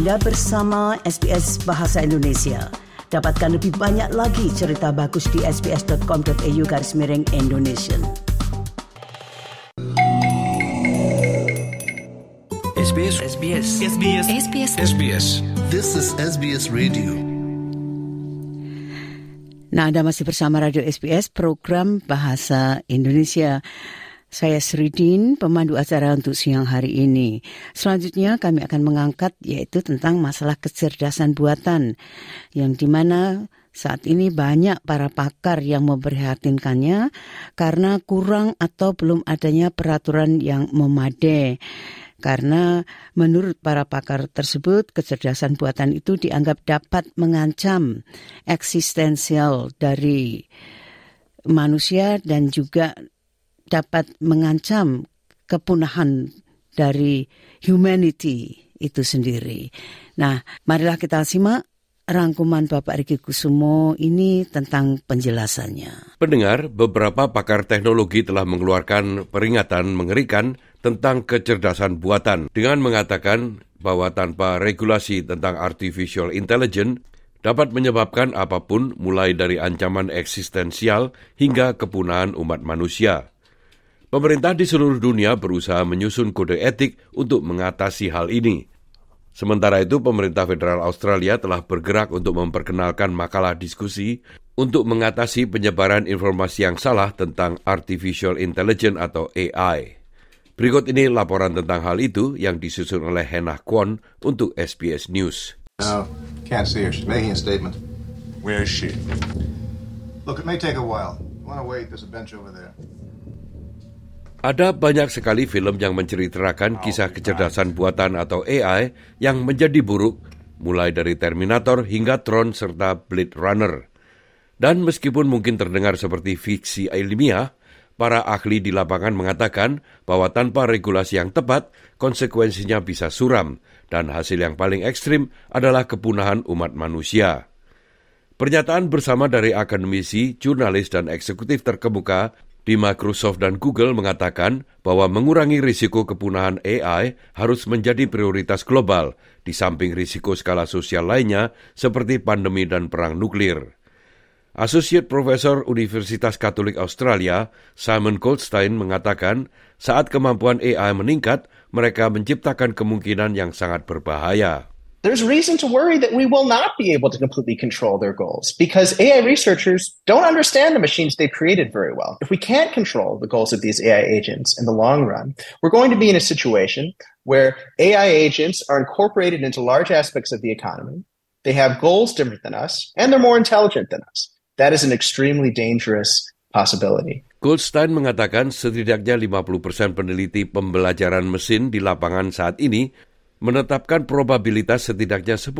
Anda bersama SBS Bahasa Indonesia. Dapatkan lebih banyak lagi cerita bagus di sbs.com.au garis miring Indonesia. SBS SBS SBS SBS SBS This is SBS Radio. Nah, Anda masih bersama Radio SBS, program Bahasa Indonesia. Saya Sridin, pemandu acara untuk siang hari ini. Selanjutnya kami akan mengangkat yaitu tentang masalah kecerdasan buatan yang di mana saat ini banyak para pakar yang memprihatinkannya karena kurang atau belum adanya peraturan yang memadai. Karena menurut para pakar tersebut, kecerdasan buatan itu dianggap dapat mengancam eksistensial dari manusia dan juga dapat mengancam kepunahan dari humanity itu sendiri. Nah, marilah kita simak rangkuman Bapak Riki Kusumo ini tentang penjelasannya. Pendengar, beberapa pakar teknologi telah mengeluarkan peringatan mengerikan tentang kecerdasan buatan dengan mengatakan bahwa tanpa regulasi tentang artificial intelligence dapat menyebabkan apa pun mulai dari ancaman eksistensial hingga kepunahan umat manusia. Pemerintah di seluruh dunia berusaha menyusun kode etik untuk mengatasi hal ini. Sementara itu, pemerintah federal Australia telah bergerak untuk memperkenalkan makalah diskusi untuk mengatasi penyebaran informasi yang salah tentang artificial intelligence atau AI. Berikut ini laporan tentang hal itu yang disusun oleh Hannah Kwon untuk SBS News. No, can't see her. She's making a statement. Where is she? Look, it may take a while. You want to wait? There's a bench over there. Ada banyak sekali film yang menceritakan kisah kecerdasan buatan atau AI yang menjadi buruk, mulai dari Terminator hingga Tron serta Blade Runner. Dan meskipun mungkin terdengar seperti fiksi ilmiah, para ahli di lapangan mengatakan bahwa tanpa regulasi yang tepat, konsekuensinya bisa suram, dan hasil yang paling ekstrim adalah kepunahan umat manusia. Pernyataan bersama dari akademisi, jurnalis, dan eksekutif terkemuka di Microsoft dan Google mengatakan bahwa mengurangi risiko kepunahan AI harus menjadi prioritas global di samping risiko skala sosial lainnya seperti pandemi dan perang nuklir. Associate Professor Universitas Katolik Australia, Simon Goldstein mengatakan, saat kemampuan AI meningkat, mereka menciptakan kemungkinan yang sangat berbahaya. There's reason to worry that we will not be able to completely control their goals because AI researchers don't understand the machines they've created very well. If we can't control the goals of these AI agents in the long run, we're going to be in a situation where AI agents are incorporated into large aspects of the economy. They have goals different than us, and they're more intelligent than us. That is an extremely dangerous possibility. Goldstein mengatakan setidaknya 50% peneliti pembelajaran mesin di lapangan saat ini menetapkan probabilitas setidaknya 10%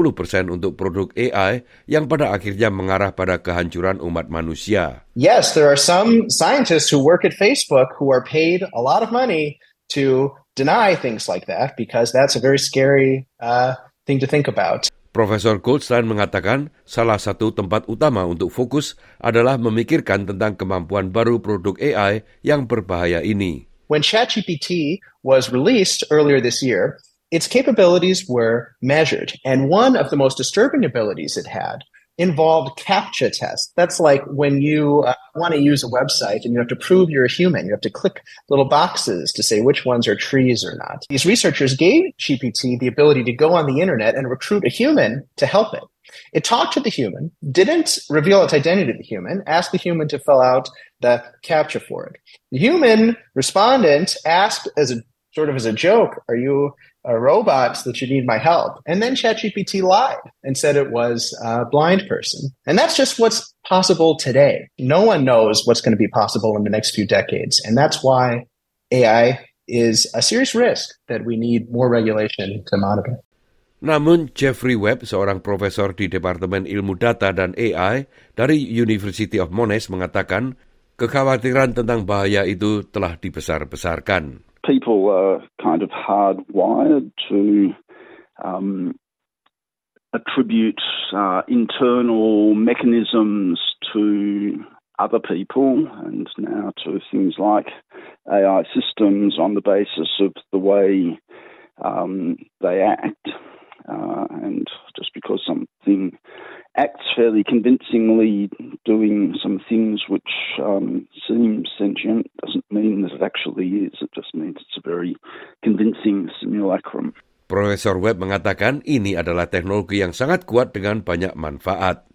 untuk produk AI yang pada akhirnya mengarah pada kehancuran umat manusia. Yes, there are some scientists who work at Facebook who are paid a lot of money to deny things like that because that's a very scary uh, thing to think about. Profesor Goldstein mengatakan salah satu tempat utama untuk fokus adalah memikirkan tentang kemampuan baru produk AI yang berbahaya ini. When ChatGPT was released earlier this year, its capabilities were measured. And one of the most disturbing abilities it had involved CAPTCHA tests. That's like when you uh, want to use a website and you have to prove you're a human. You have to click little boxes to say which ones are trees or not. These researchers gave GPT the ability to go on the internet and recruit a human to help it. It talked to the human, didn't reveal its identity to the human, asked the human to fill out the CAPTCHA for it. The human respondent asked as a sort of as a joke, are you a robot that you need my help? And then ChatGPT lied and said it was a blind person. And that's just what's possible today. No one knows what's going to be possible in the next few decades. And that's why AI is a serious risk that we need more regulation to monitor. Namun Jeffrey Webb, seorang profesor di Departemen Ilmu Data dan AI dari University of Monash mengatakan kekhawatiran tentang bahaya itu telah dibesar-besarkan. People are kind of hardwired to um, attribute uh, internal mechanisms to other people and now to things like AI systems on the basis of the way um, they act. Uh, and just because something acts fairly convincingly doing some things which um, seem sentient doesn't mean that it actually is. It just means it's a very convincing simulacrum. Profesor Webb mengatakan ini adalah teknologi yang sangat kuat dengan banyak manfaat.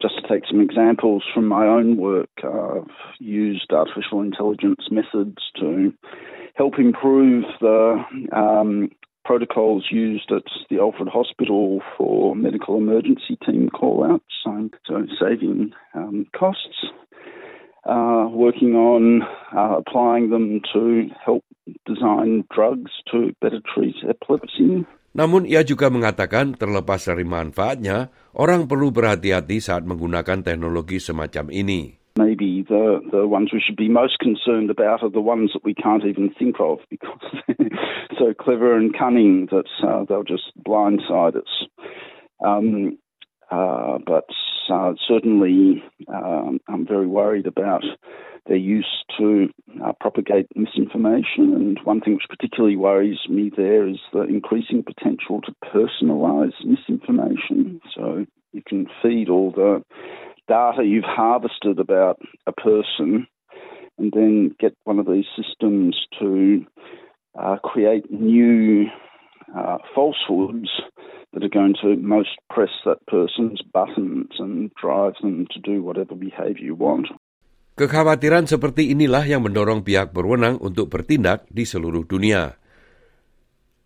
just to take some examples from my own work, I've used artificial intelligence methods to help improve the um, protocols used at the Alfred Hospital for medical emergency team call outs, so, so saving um, costs. Uh, working on uh, applying them to help design drugs to better treat epilepsy. Namun ia juga mengatakan terlepas dari manfaatnya, orang perlu berhati-hati saat menggunakan teknologi semacam ini. Maybe the, the ones we should be most concerned about are the ones that we can't even think of because they're so clever and cunning that uh, they'll just blindside us. Um, uh, but uh, certainly um, I'm very worried about their use to uh, propagate misinformation. And one thing which particularly worries me there is the increasing potential to personalize misinformation. So you can feed all the data you've harvested about a person and then get one of these systems to uh, create new uh, falsehoods that are going to most press that person's buttons and drive them to do whatever behavior you want. Kekhawatiran seperti inilah yang mendorong pihak berwenang untuk bertindak di seluruh dunia.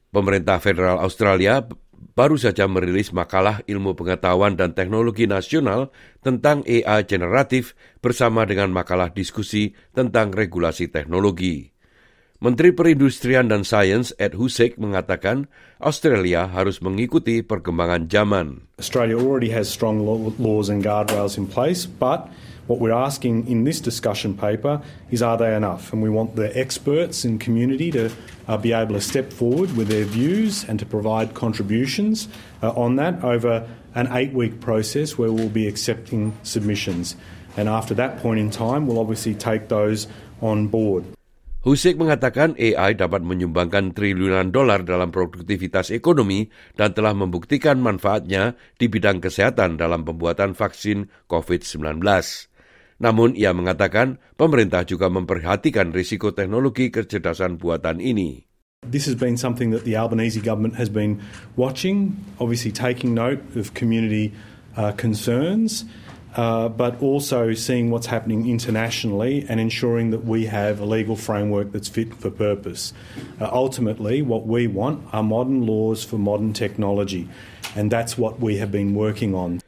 Pemerintah federal Australia baru saja merilis makalah ilmu pengetahuan dan teknologi nasional tentang AI generatif bersama dengan makalah diskusi tentang regulasi teknologi. Menteri Perindustrian dan Sains Ed Hussek mengatakan Australia harus mengikuti perkembangan zaman. Australia already has strong laws and guardrails in place, but What we're asking in this discussion paper is are they enough? And we want the experts and community to uh, be able to step forward with their views and to provide contributions uh, on that over an eight week process where we'll be accepting submissions. And after that point in time, we'll obviously take those on board. Husik mengatakan AI dapat menyumbangkan triliunan dolar dalam produktivitas ekonomi dan telah membuktikan manfaatnya di bidang kesehatan dalam pembuatan vaksin COVID-19. Namun ia mengatakan pemerintah juga memperhatikan risiko teknologi kecerdasan buatan ini. This has been something that the Albanese government has been watching, obviously taking note of community uh, concerns, uh, but also seeing what's happening internationally and ensuring that we have a legal framework that's fit for purpose. Uh, ultimately, what we want are modern laws for modern technology, and that's what we have been working on.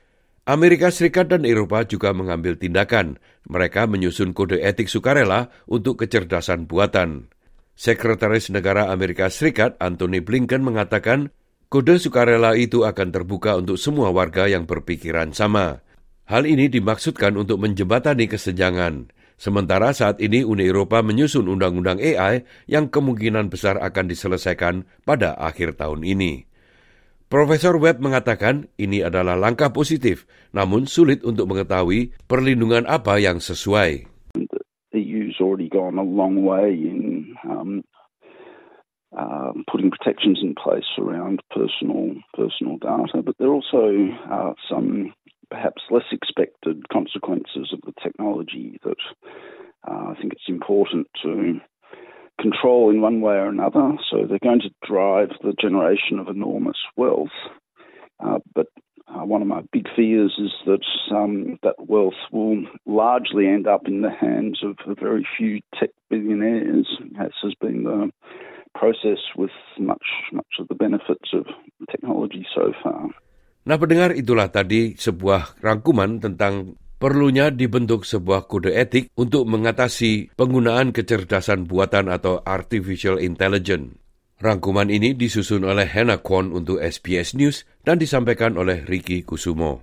Amerika Serikat dan Eropa juga mengambil tindakan. Mereka menyusun kode etik sukarela untuk kecerdasan buatan. Sekretaris Negara Amerika Serikat Anthony Blinken mengatakan kode sukarela itu akan terbuka untuk semua warga yang berpikiran sama. Hal ini dimaksudkan untuk menjembatani kesenjangan. Sementara saat ini Uni Eropa menyusun undang-undang AI yang kemungkinan besar akan diselesaikan pada akhir tahun ini. Profesor Webb mengatakan ini adalah langkah positif, namun sulit untuk mengetahui perlindungan apa yang sesuai. Um, uh, perhaps less expected consequences of the technology that uh, I think it's important to control in one way or another. So they're going to drive the generation of enormous wealth. Uh, but uh, one of my big fears is that um, that wealth will largely end up in the hands of a very few tech billionaires, as has been the process with much much of the benefits of technology so far. Nah, pendengar itulah tadi sebuah rangkuman tentang perlunya dibentuk sebuah kode etik untuk mengatasi penggunaan kecerdasan buatan atau artificial intelligence. Rangkuman ini disusun oleh Hannah Kwon untuk SBS News dan disampaikan oleh Ricky Kusumo.